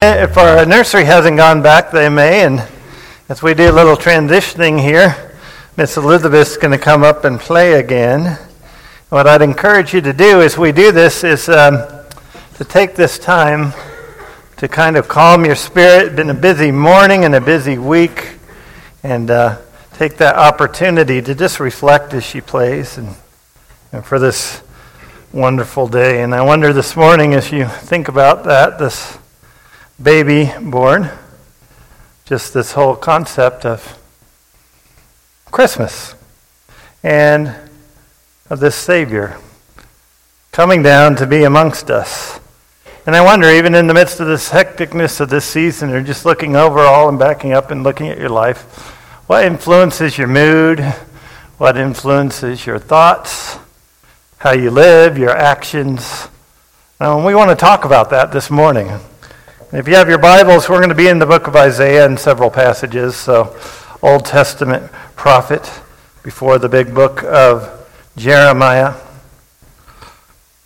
If our nursery hasn't gone back, they may. And as we do a little transitioning here, Miss Elizabeth's going to come up and play again. What I'd encourage you to do as we do this is um, to take this time to kind of calm your spirit. It's been a busy morning and a busy week, and uh, take that opportunity to just reflect as she plays and, and for this wonderful day. And I wonder this morning, as you think about that, this baby born, just this whole concept of Christmas and of this Savior coming down to be amongst us. And I wonder, even in the midst of this hecticness of this season, or just looking over all and backing up and looking at your life, what influences your mood? What influences your thoughts? How you live, your actions? Now, we want to talk about that this morning. If you have your Bibles, we're going to be in the book of Isaiah in several passages. So, Old Testament prophet before the big book of Jeremiah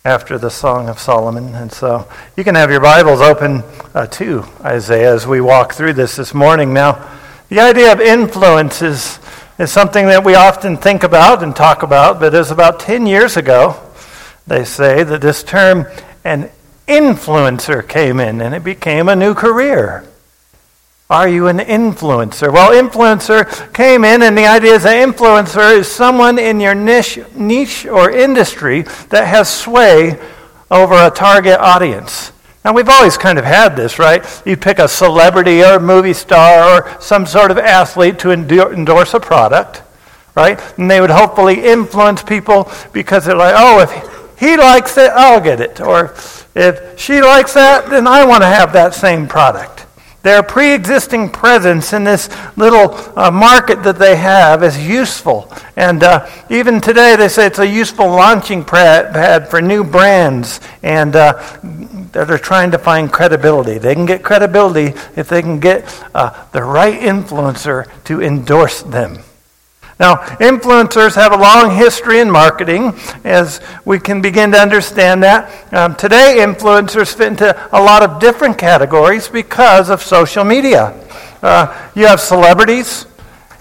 after the Song of Solomon. And so, you can have your Bibles open uh, to Isaiah as we walk through this this morning. Now, the idea of influence is, is something that we often think about and talk about, but it was about 10 years ago, they say, that this term, an influencer came in and it became a new career. Are you an influencer? Well, influencer came in, and the idea is an influencer is someone in your niche, niche or industry that has sway over a target audience. Now, we've always kind of had this, right? You pick a celebrity or a movie star or some sort of athlete to endorse a product, right? And they would hopefully influence people because they're like, oh, if he likes it, I'll get it. Or if she likes that, then I want to have that same product. Their pre existing presence in this little uh, market that they have is useful. And uh, even today, they say it's a useful launching pad for new brands and uh, that are trying to find credibility. They can get credibility if they can get uh, the right influencer to endorse them. Now, influencers have a long history in marketing, as we can begin to understand that. Um, today, influencers fit into a lot of different categories because of social media. Uh, you have celebrities,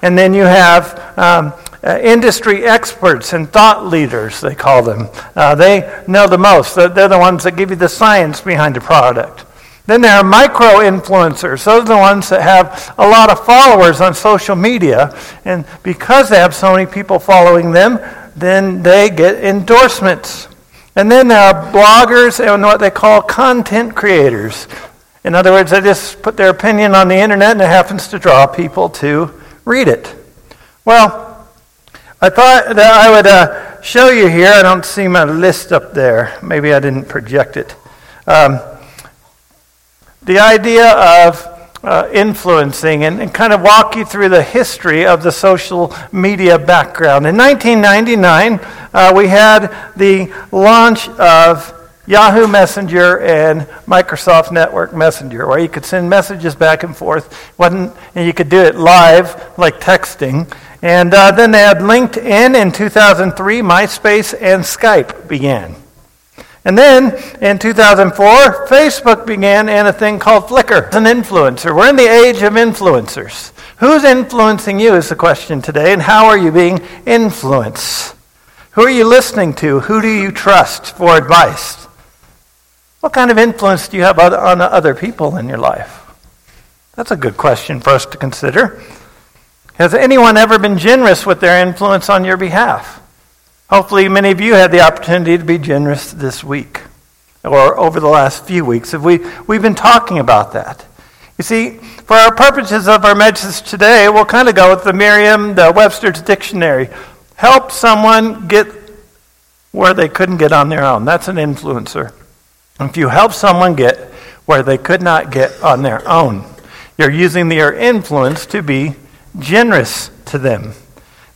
and then you have um, uh, industry experts and thought leaders, they call them. Uh, they know the most. They're the ones that give you the science behind the product. Then there are micro influencers. Those are the ones that have a lot of followers on social media. And because they have so many people following them, then they get endorsements. And then there are bloggers and what they call content creators. In other words, they just put their opinion on the internet and it happens to draw people to read it. Well, I thought that I would uh, show you here. I don't see my list up there. Maybe I didn't project it. Um, the idea of uh, influencing and, and, kind of walk you through the history of the social media background. In 1999, uh, we had the launch of Yahoo Messenger and Microsoft Network Messenger, where you could send messages back and forth, and you could do it live, like texting. And uh, then they had LinkedIn in 2003, MySpace, and Skype began. And then in 2004, Facebook began and a thing called Flickr. An influencer. We're in the age of influencers. Who's influencing you is the question today, and how are you being influenced? Who are you listening to? Who do you trust for advice? What kind of influence do you have on other people in your life? That's a good question for us to consider. Has anyone ever been generous with their influence on your behalf? Hopefully, many of you had the opportunity to be generous this week or over the last few weeks. We, we've been talking about that. You see, for our purposes of our message today, we'll kind of go with the Merriam, the Webster's Dictionary. Help someone get where they couldn't get on their own. That's an influencer. If you help someone get where they could not get on their own, you're using their influence to be generous to them.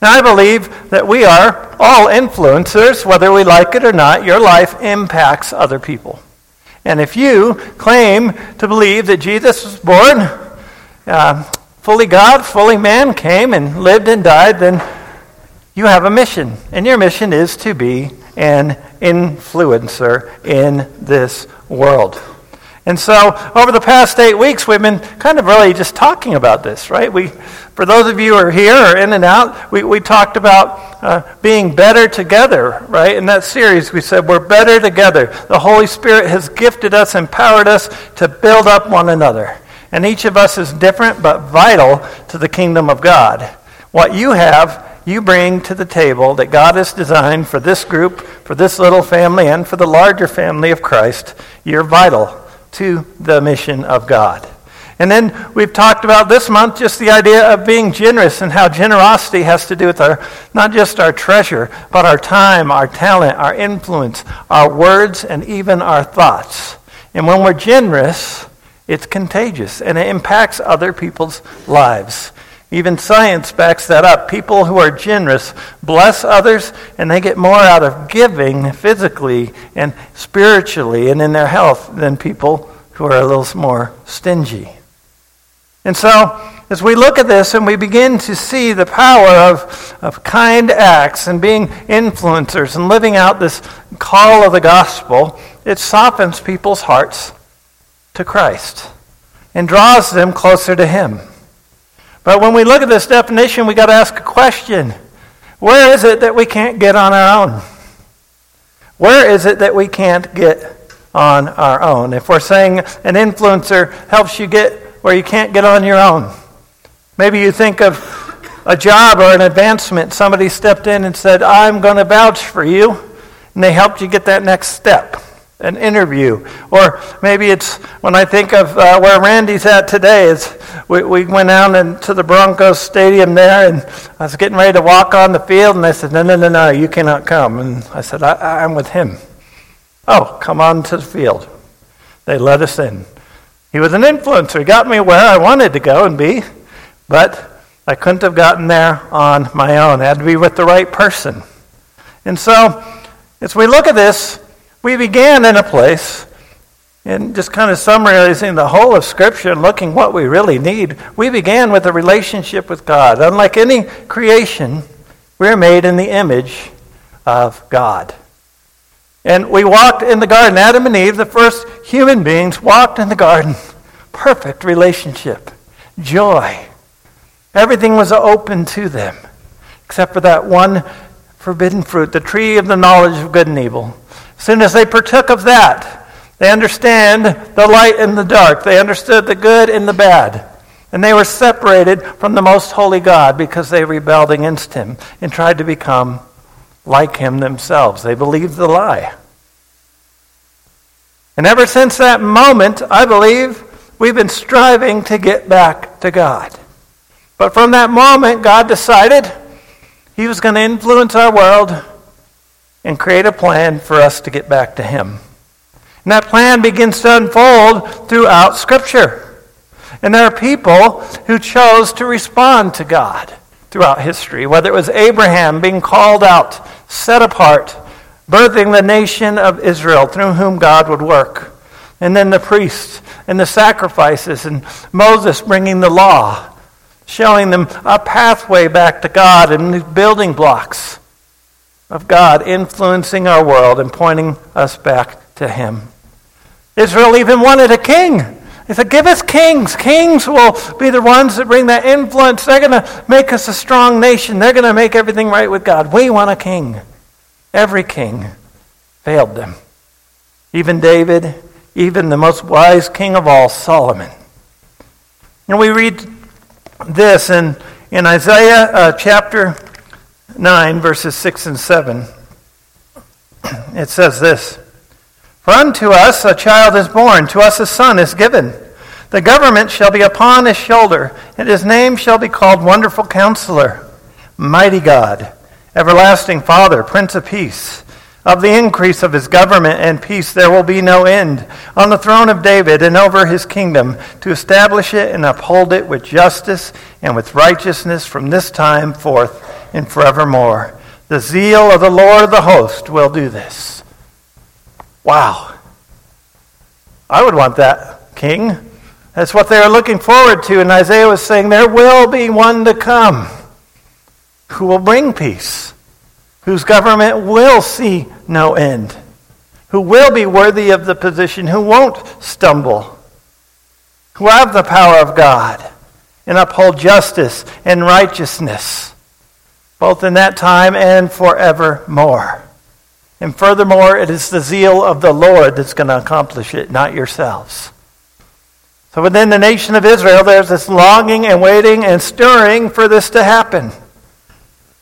Now, I believe that we are all influencers, whether we like it or not. Your life impacts other people. And if you claim to believe that Jesus was born, uh, fully God, fully man, came and lived and died, then you have a mission. And your mission is to be an influencer in this world. And so, over the past eight weeks, we've been kind of really just talking about this, right? We, for those of you who are here or in and out, we, we talked about uh, being better together, right? In that series, we said we're better together. The Holy Spirit has gifted us, empowered us to build up one another. And each of us is different but vital to the kingdom of God. What you have, you bring to the table that God has designed for this group, for this little family, and for the larger family of Christ. You're vital to the mission of God. And then we've talked about this month just the idea of being generous and how generosity has to do with our not just our treasure, but our time, our talent, our influence, our words, and even our thoughts. And when we're generous, it's contagious and it impacts other people's lives. Even science backs that up. People who are generous bless others, and they get more out of giving physically and spiritually and in their health than people who are a little more stingy. And so, as we look at this and we begin to see the power of, of kind acts and being influencers and living out this call of the gospel, it softens people's hearts to Christ and draws them closer to Him. But when we look at this definition, we got to ask a question Where is it that we can't get on our own? Where is it that we can't get on our own? If we're saying an influencer helps you get where you can't get on your own, maybe you think of a job or an advancement. Somebody stepped in and said, I'm going to vouch for you, and they helped you get that next step an interview. Or maybe it's when I think of uh, where Randy's at today. Is we, we went out into the Broncos stadium there, and I was getting ready to walk on the field, and they said, "No, no, no, no, you cannot come." And I said, I, "I'm with him." Oh, come on to the field. They let us in. He was an influencer. He got me where I wanted to go and be, but I couldn't have gotten there on my own. I had to be with the right person. And so, as we look at this, we began in a place, and just kind of summarizing the whole of Scripture and looking what we really need, we began with a relationship with God. Unlike any creation, we're made in the image of God. And we walked in the garden. Adam and Eve, the first human beings, walked in the garden. Perfect relationship, joy. Everything was open to them, except for that one forbidden fruit, the tree of the knowledge of good and evil. As soon as they partook of that, they understand the light and the dark. They understood the good and the bad. And they were separated from the most holy God because they rebelled against him and tried to become like him themselves. They believed the lie. And ever since that moment, I believe we've been striving to get back to God. But from that moment, God decided He was going to influence our world and create a plan for us to get back to Him. And that plan begins to unfold throughout Scripture. And there are people who chose to respond to God throughout history, whether it was Abraham being called out, set apart, birthing the nation of Israel through whom God would work, and then the priests and the sacrifices, and Moses bringing the law, showing them a pathway back to God and these building blocks of God influencing our world and pointing us back to Him. Israel even wanted a king. They said, Give us kings. Kings will be the ones that bring that influence. They're going to make us a strong nation. They're going to make everything right with God. We want a king. Every king failed them. Even David, even the most wise king of all, Solomon. And we read this in, in Isaiah uh, chapter 9, verses 6 and 7, it says this For unto us a child is born, to us a son is given. The government shall be upon his shoulder, and his name shall be called Wonderful Counselor, Mighty God, Everlasting Father, Prince of Peace. Of the increase of his government and peace there will be no end on the throne of David and over his kingdom, to establish it and uphold it with justice and with righteousness from this time forth and forevermore. The zeal of the Lord of the host will do this. Wow. I would want that, king. That's what they are looking forward to. And Isaiah was saying, There will be one to come who will bring peace, whose government will see no end. who will be worthy of the position, who won't stumble, who have the power of God and uphold justice and righteousness, both in that time and forevermore. And furthermore, it is the zeal of the Lord that's going to accomplish it, not yourselves. So within the nation of Israel, there's this longing and waiting and stirring for this to happen.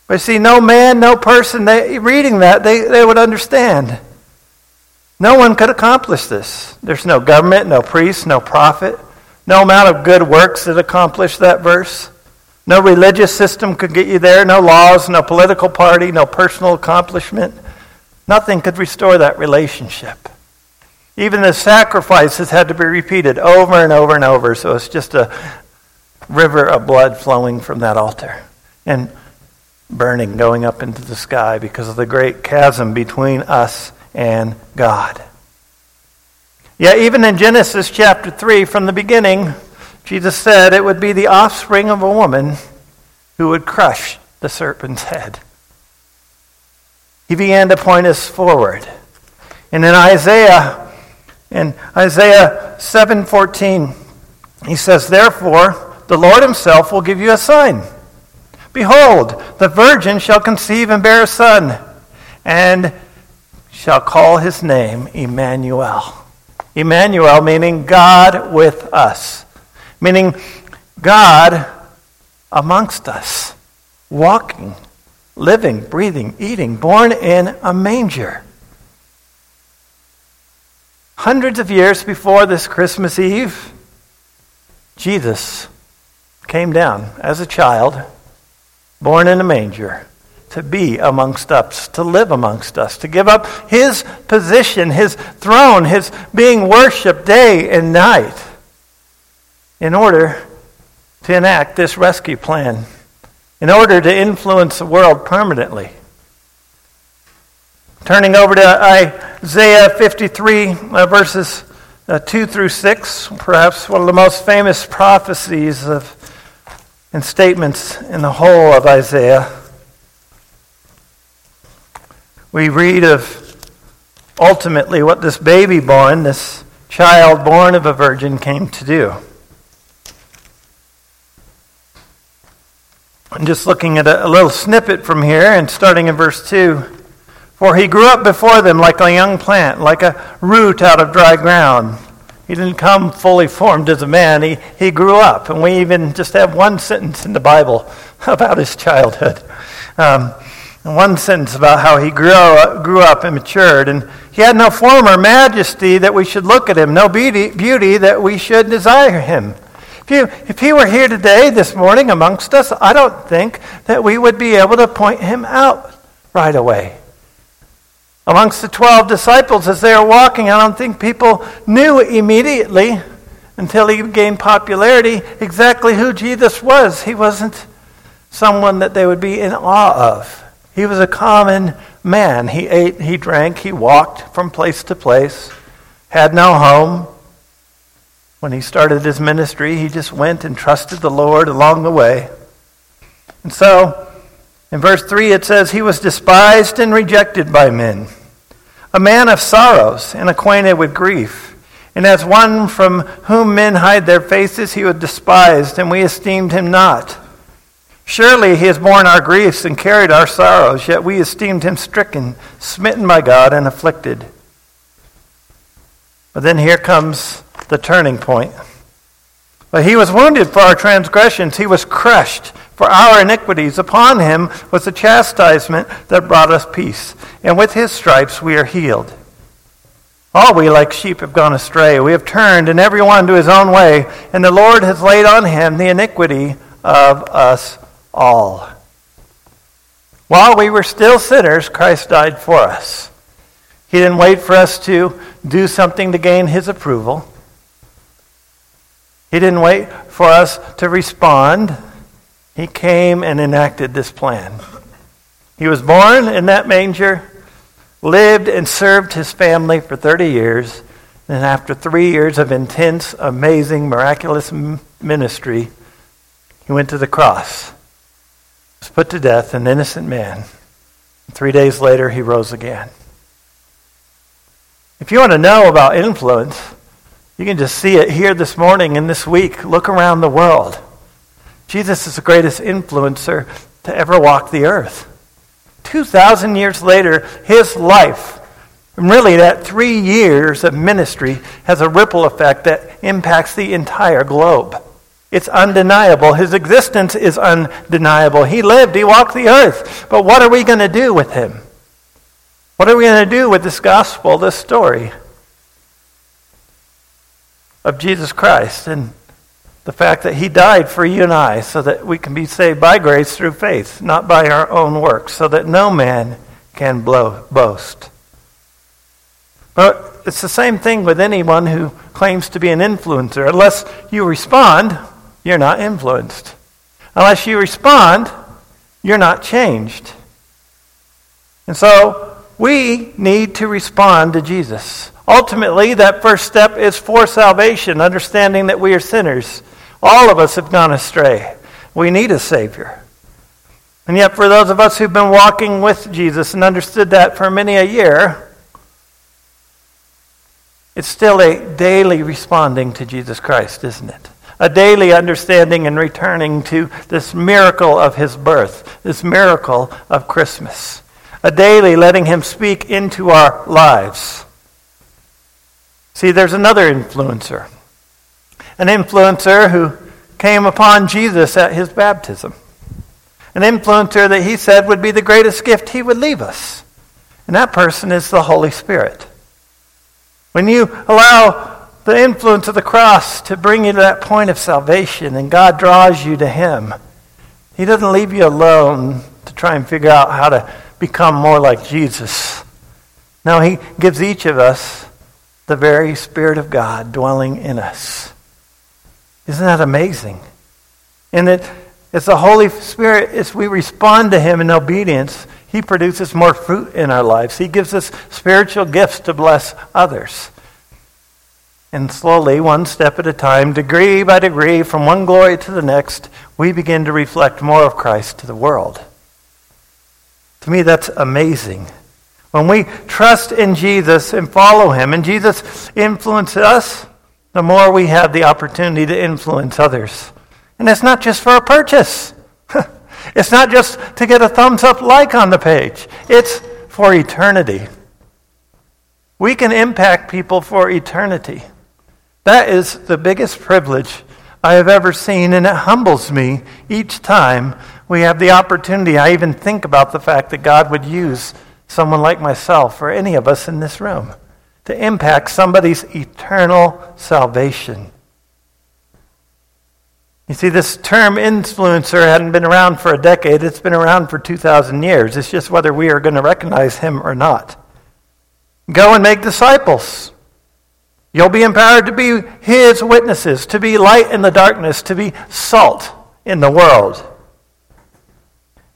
But see, no man, no person they, reading that, they, they would understand. No one could accomplish this. There's no government, no priest, no prophet, no amount of good works that accomplish that verse. No religious system could get you there, no laws, no political party, no personal accomplishment. Nothing could restore that relationship. Even the sacrifices had to be repeated over and over and over, so it's just a river of blood flowing from that altar and burning, going up into the sky because of the great chasm between us and God. Yeah, even in Genesis chapter 3, from the beginning, Jesus said it would be the offspring of a woman who would crush the serpent's head. He began to point us forward. And in Isaiah, in Isaiah 7:14, he says, "Therefore, the Lord himself will give you a sign. Behold, the virgin shall conceive and bear a son, and shall call his name Emmanuel. Emmanuel meaning God with us, meaning God amongst us, walking, living, breathing, eating, born in a manger. Hundreds of years before this Christmas Eve, Jesus came down as a child, born in a manger to be amongst us, to live amongst us, to give up his position, his throne, his being worshiped day and night in order to enact this rescue plan, in order to influence the world permanently. Turning over to Isaiah 53, uh, verses uh, 2 through 6, perhaps one of the most famous prophecies of, and statements in the whole of Isaiah we read of ultimately what this baby born, this child born of a virgin, came to do. I'm just looking at a, a little snippet from here and starting in verse 2. For he grew up before them like a young plant, like a root out of dry ground. He didn't come fully formed as a man. He, he grew up. And we even just have one sentence in the Bible about his childhood. Um, one sentence about how he grew up, grew up and matured. And he had no form or majesty that we should look at him, no beauty, beauty that we should desire him. If, you, if he were here today, this morning, amongst us, I don't think that we would be able to point him out right away. Amongst the 12 disciples, as they were walking, I don't think people knew immediately until he gained popularity exactly who Jesus was. He wasn't someone that they would be in awe of. He was a common man. He ate, he drank, he walked from place to place, had no home. When he started his ministry, he just went and trusted the Lord along the way. And so, in verse 3, it says, He was despised and rejected by men, a man of sorrows and acquainted with grief. And as one from whom men hide their faces, he was despised, and we esteemed him not. Surely he has borne our griefs and carried our sorrows, yet we esteemed him stricken, smitten by God, and afflicted. But then here comes the turning point. But he was wounded for our transgressions, he was crushed for our iniquities. Upon him was the chastisement that brought us peace, and with his stripes we are healed. All we like sheep have gone astray. We have turned, and every one to his own way, and the Lord has laid on him the iniquity of us all. While we were still sinners, Christ died for us. He didn't wait for us to do something to gain his approval. He didn't wait for us to respond. He came and enacted this plan. He was born in that manger, lived and served his family for 30 years, and after three years of intense, amazing, miraculous ministry, he went to the cross was put to death, an innocent man. Three days later, he rose again. If you want to know about influence, you can just see it here this morning and this week. Look around the world. Jesus is the greatest influencer to ever walk the earth. 2,000 years later, his life, and really that three years of ministry, has a ripple effect that impacts the entire globe. It's undeniable. His existence is undeniable. He lived, he walked the earth. But what are we going to do with him? What are we going to do with this gospel, this story of Jesus Christ and the fact that he died for you and I so that we can be saved by grace through faith, not by our own works, so that no man can blow, boast. But it's the same thing with anyone who claims to be an influencer. Unless you respond, you're not influenced. Unless you respond, you're not changed. And so we need to respond to Jesus. Ultimately, that first step is for salvation, understanding that we are sinners. All of us have gone astray. We need a Savior. And yet, for those of us who've been walking with Jesus and understood that for many a year, it's still a daily responding to Jesus Christ, isn't it? A daily understanding and returning to this miracle of his birth, this miracle of Christmas. A daily letting him speak into our lives. See, there's another influencer an influencer who came upon Jesus at his baptism. An influencer that he said would be the greatest gift he would leave us. And that person is the Holy Spirit. When you allow the influence of the cross to bring you to that point of salvation and God draws you to Him, He doesn't leave you alone to try and figure out how to become more like Jesus. Now, He gives each of us the very Spirit of God dwelling in us. Isn't that amazing? And that it's the Holy Spirit, as we respond to Him in obedience, He produces more fruit in our lives. He gives us spiritual gifts to bless others. And slowly, one step at a time, degree by degree, from one glory to the next, we begin to reflect more of Christ to the world. To me, that's amazing. When we trust in Jesus and follow Him, and Jesus influences us, the more we have the opportunity to influence others. And it's not just for a purchase. it's not just to get a thumbs up like on the page. It's for eternity. We can impact people for eternity. That is the biggest privilege I have ever seen, and it humbles me each time we have the opportunity. I even think about the fact that God would use someone like myself or any of us in this room to impact somebody's eternal salvation. You see, this term influencer hadn't been around for a decade, it's been around for 2,000 years. It's just whether we are going to recognize him or not. Go and make disciples. You'll be empowered to be his witnesses, to be light in the darkness, to be salt in the world.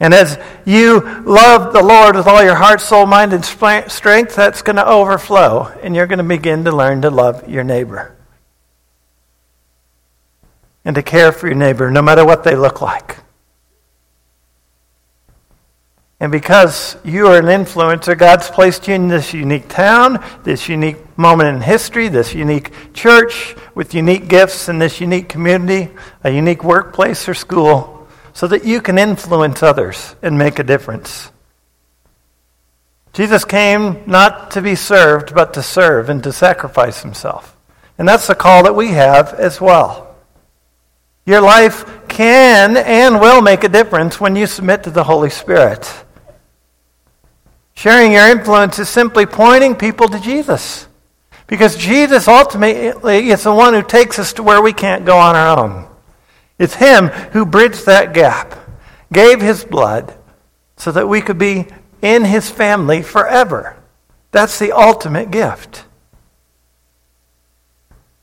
And as you love the Lord with all your heart, soul, mind, and strength, that's going to overflow, and you're going to begin to learn to love your neighbor and to care for your neighbor, no matter what they look like. And because you are an influencer, God's placed you in this unique town, this unique moment in history, this unique church with unique gifts in this unique community, a unique workplace or school so that you can influence others and make a difference. Jesus came not to be served, but to serve and to sacrifice himself. And that's the call that we have as well. Your life can and will make a difference when you submit to the Holy Spirit. Sharing your influence is simply pointing people to Jesus. Because Jesus ultimately is the one who takes us to where we can't go on our own. It's Him who bridged that gap, gave His blood so that we could be in His family forever. That's the ultimate gift.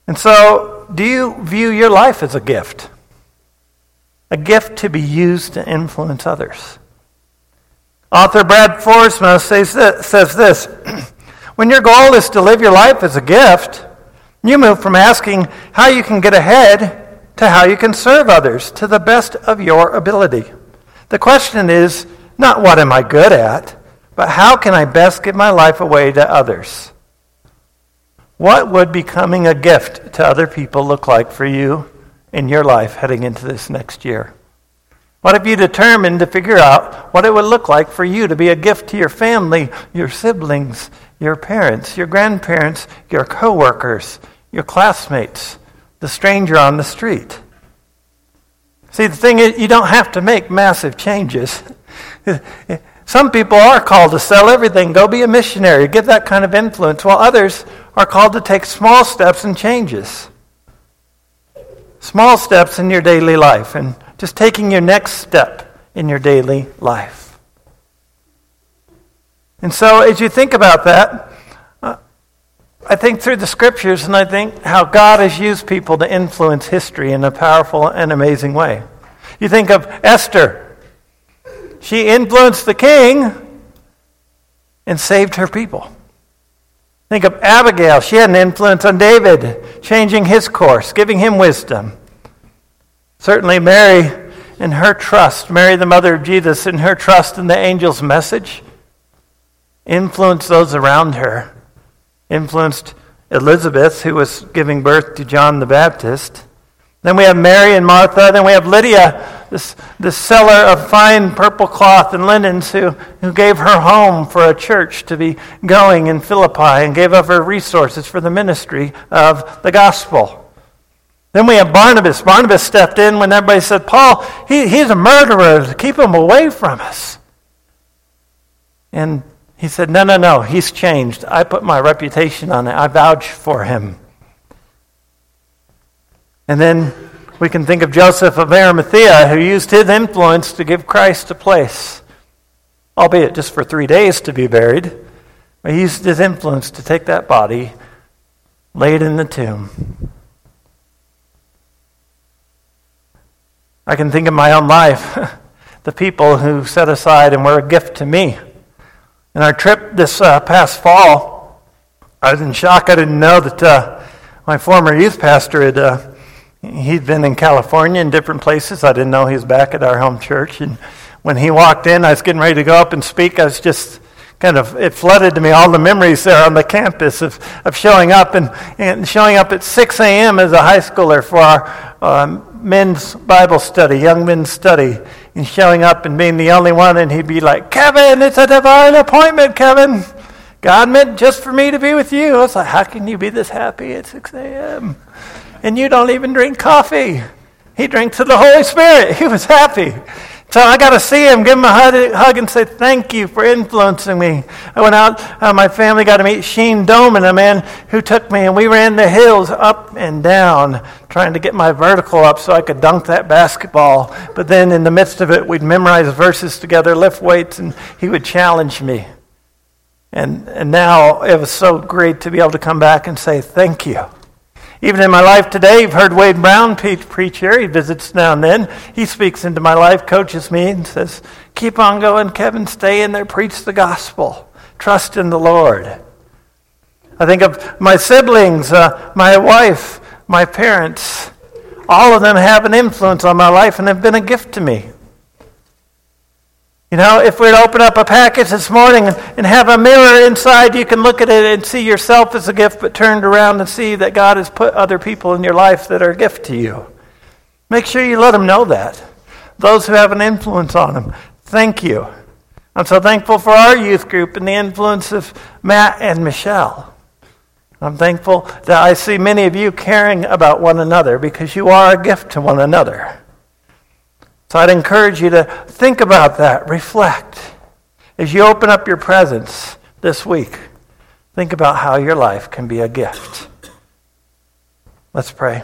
And so, do you view your life as a gift? A gift to be used to influence others. Author Brad Formsma says this, says this When your goal is to live your life as a gift, you move from asking how you can get ahead to how you can serve others to the best of your ability. The question is not what am I good at, but how can I best give my life away to others? What would becoming a gift to other people look like for you in your life heading into this next year? What have you determined to figure out what it would look like for you to be a gift to your family, your siblings, your parents, your grandparents, your coworkers, your classmates, the stranger on the street? See, the thing is, you don't have to make massive changes. Some people are called to sell everything, go be a missionary, get that kind of influence, while others are called to take small steps and changes. Small steps in your daily life, and just taking your next step in your daily life. And so, as you think about that, I think through the scriptures, and I think how God has used people to influence history in a powerful and amazing way. You think of Esther. She influenced the king and saved her people. Think of Abigail. She had an influence on David, changing his course, giving him wisdom. Certainly, Mary in her trust, Mary, the mother of Jesus, in her trust in the angel's message, influenced those around her, influenced Elizabeth, who was giving birth to John the Baptist. Then we have Mary and Martha. Then we have Lydia, this, this seller of fine purple cloth and linens, who, who gave her home for a church to be going in Philippi and gave up her resources for the ministry of the gospel. Then we have Barnabas. Barnabas stepped in when everybody said, Paul, he, he's a murderer. Keep him away from us. And he said, No, no, no. He's changed. I put my reputation on it. I vouch for him. And then we can think of Joseph of Arimathea, who used his influence to give Christ a place, albeit just for three days to be buried. But he used his influence to take that body, lay it in the tomb. I can think of my own life, the people who set aside and were a gift to me. In our trip this uh, past fall, I was in shock. I didn't know that uh, my former youth pastor had. Uh, He'd been in California in different places. I didn't know he was back at our home church. And when he walked in, I was getting ready to go up and speak. I was just kind of, it flooded to me all the memories there on the campus of, of showing up and, and showing up at 6 a.m. as a high schooler for our um, men's Bible study, young men's study, and showing up and being the only one. And he'd be like, Kevin, it's a divine appointment, Kevin. God meant just for me to be with you. I was like, how can you be this happy at 6 a.m.? and you don't even drink coffee. He drinks of the Holy Spirit. He was happy. So I got to see him, give him a hug, and say thank you for influencing me. I went out, uh, my family got to meet Sheen Doman, a man who took me, and we ran the hills up and down, trying to get my vertical up so I could dunk that basketball. But then in the midst of it, we'd memorize verses together, lift weights, and he would challenge me. And, and now it was so great to be able to come back and say thank you. Even in my life today, you've heard Wade Brown preach here. He visits now and then. He speaks into my life, coaches me, and says, Keep on going, Kevin. Stay in there. Preach the gospel. Trust in the Lord. I think of my siblings, uh, my wife, my parents. All of them have an influence on my life and have been a gift to me. You know, if we'd open up a package this morning and have a mirror inside, you can look at it and see yourself as a gift, but turned around and see that God has put other people in your life that are a gift to you. Make sure you let them know that. Those who have an influence on them, thank you. I'm so thankful for our youth group and the influence of Matt and Michelle. I'm thankful that I see many of you caring about one another because you are a gift to one another. So I'd encourage you to think about that, reflect. As you open up your presence this week, think about how your life can be a gift. Let's pray.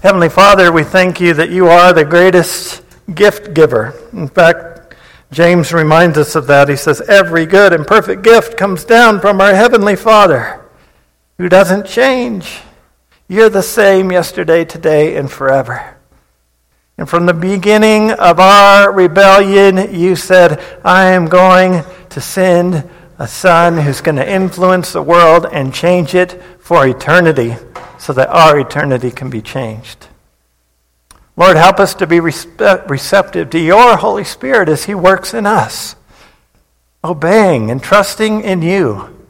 Heavenly Father, we thank you that you are the greatest gift giver. In fact, James reminds us of that. He says, Every good and perfect gift comes down from our Heavenly Father, who doesn't change. You're the same yesterday, today, and forever. And from the beginning of our rebellion, you said, I am going to send a son who's going to influence the world and change it for eternity so that our eternity can be changed. Lord, help us to be receptive to your Holy Spirit as he works in us, obeying and trusting in you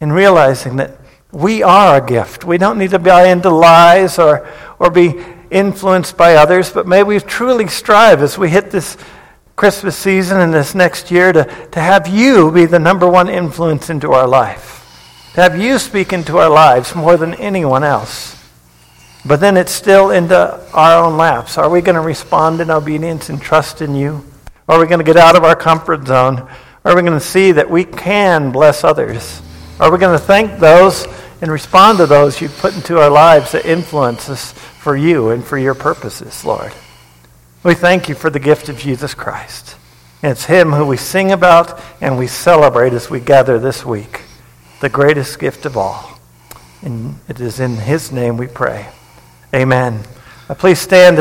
and realizing that We are a gift. We don't need to buy into lies or, or be influenced by others, but may we truly strive as we hit this Christmas season and this next year to, to have you be the number one influence into our life. To have you speak into our lives more than anyone else. But then it's still into our own laps. Are we going to respond in obedience and trust in you? Are we going to get out of our comfort zone? Are we going to see that we can bless others? Are we going to thank those and respond to those you put into our lives that influence us for you and for your purposes, Lord? We thank you for the gift of Jesus Christ. And it's Him who we sing about and we celebrate as we gather this week, the greatest gift of all. And it is in His name we pray. Amen. Please stand.